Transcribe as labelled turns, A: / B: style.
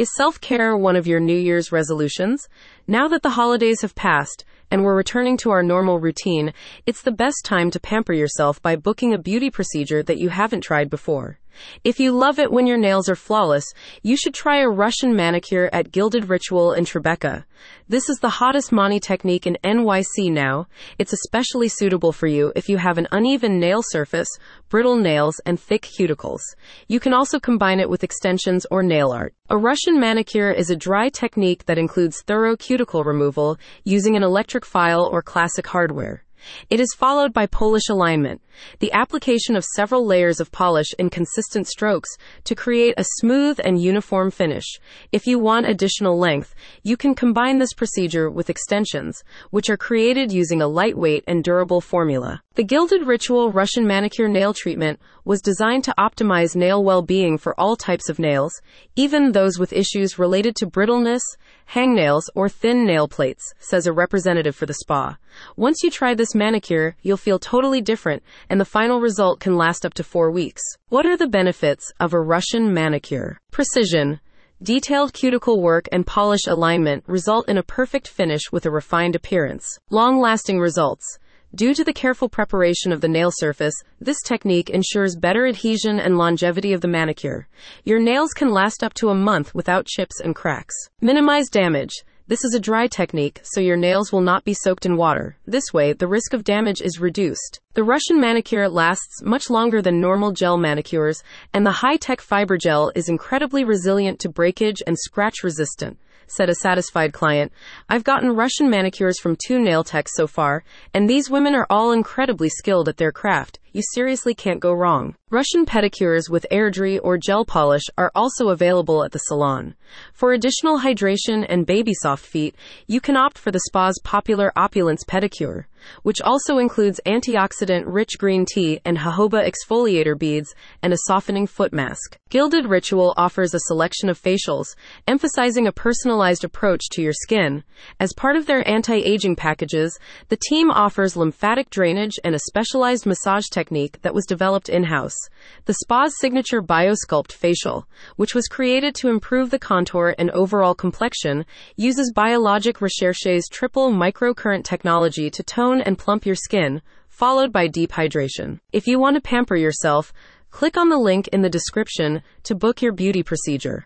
A: Is self care one of your New Year's resolutions? Now that the holidays have passed and we're returning to our normal routine, it's the best time to pamper yourself by booking a beauty procedure that you haven't tried before. If you love it when your nails are flawless, you should try a Russian manicure at Gilded Ritual in Tribeca. This is the hottest mani technique in NYC now. It's especially suitable for you if you have an uneven nail surface, brittle nails, and thick cuticles. You can also combine it with extensions or nail art. A Russian manicure is a dry technique that includes thorough cuticle removal using an electric file or classic hardware. It is followed by Polish alignment, the application of several layers of polish in consistent strokes to create a smooth and uniform finish. If you want additional length, you can combine this procedure with extensions, which are created using a lightweight and durable formula. The Gilded Ritual Russian Manicure Nail Treatment was designed to optimize nail well being for all types of nails, even those with issues related to brittleness, hangnails, or thin nail plates, says a representative for the spa. Once you try this manicure, you'll feel totally different, and the final result can last up to four weeks. What are the benefits of a Russian manicure? Precision. Detailed cuticle work and polish alignment result in a perfect finish with a refined appearance. Long lasting results. Due to the careful preparation of the nail surface, this technique ensures better adhesion and longevity of the manicure. Your nails can last up to a month without chips and cracks. Minimize damage. This is a dry technique, so your nails will not be soaked in water. This way, the risk of damage is reduced. The Russian manicure lasts much longer than normal gel manicures, and the high tech fiber gel is incredibly resilient to breakage and scratch resistant said a satisfied client. I've gotten Russian manicures from two nail techs so far, and these women are all incredibly skilled at their craft. You seriously can't go wrong. Russian pedicures with air dry or gel polish are also available at the salon. For additional hydration and baby soft feet, you can opt for the spa's popular Opulence pedicure, which also includes antioxidant rich green tea and jojoba exfoliator beads and a softening foot mask. Gilded Ritual offers a selection of facials, emphasizing a personalized approach to your skin. As part of their anti-aging packages, the team offers lymphatic drainage and a specialized massage technique that was developed in-house. The spa's signature BioSculpt facial, which was created to improve the contour and overall complexion, uses Biologique Recherche's triple microcurrent technology to tone and plump your skin, followed by deep hydration. If you want to pamper yourself, click on the link in the description to book your beauty procedure.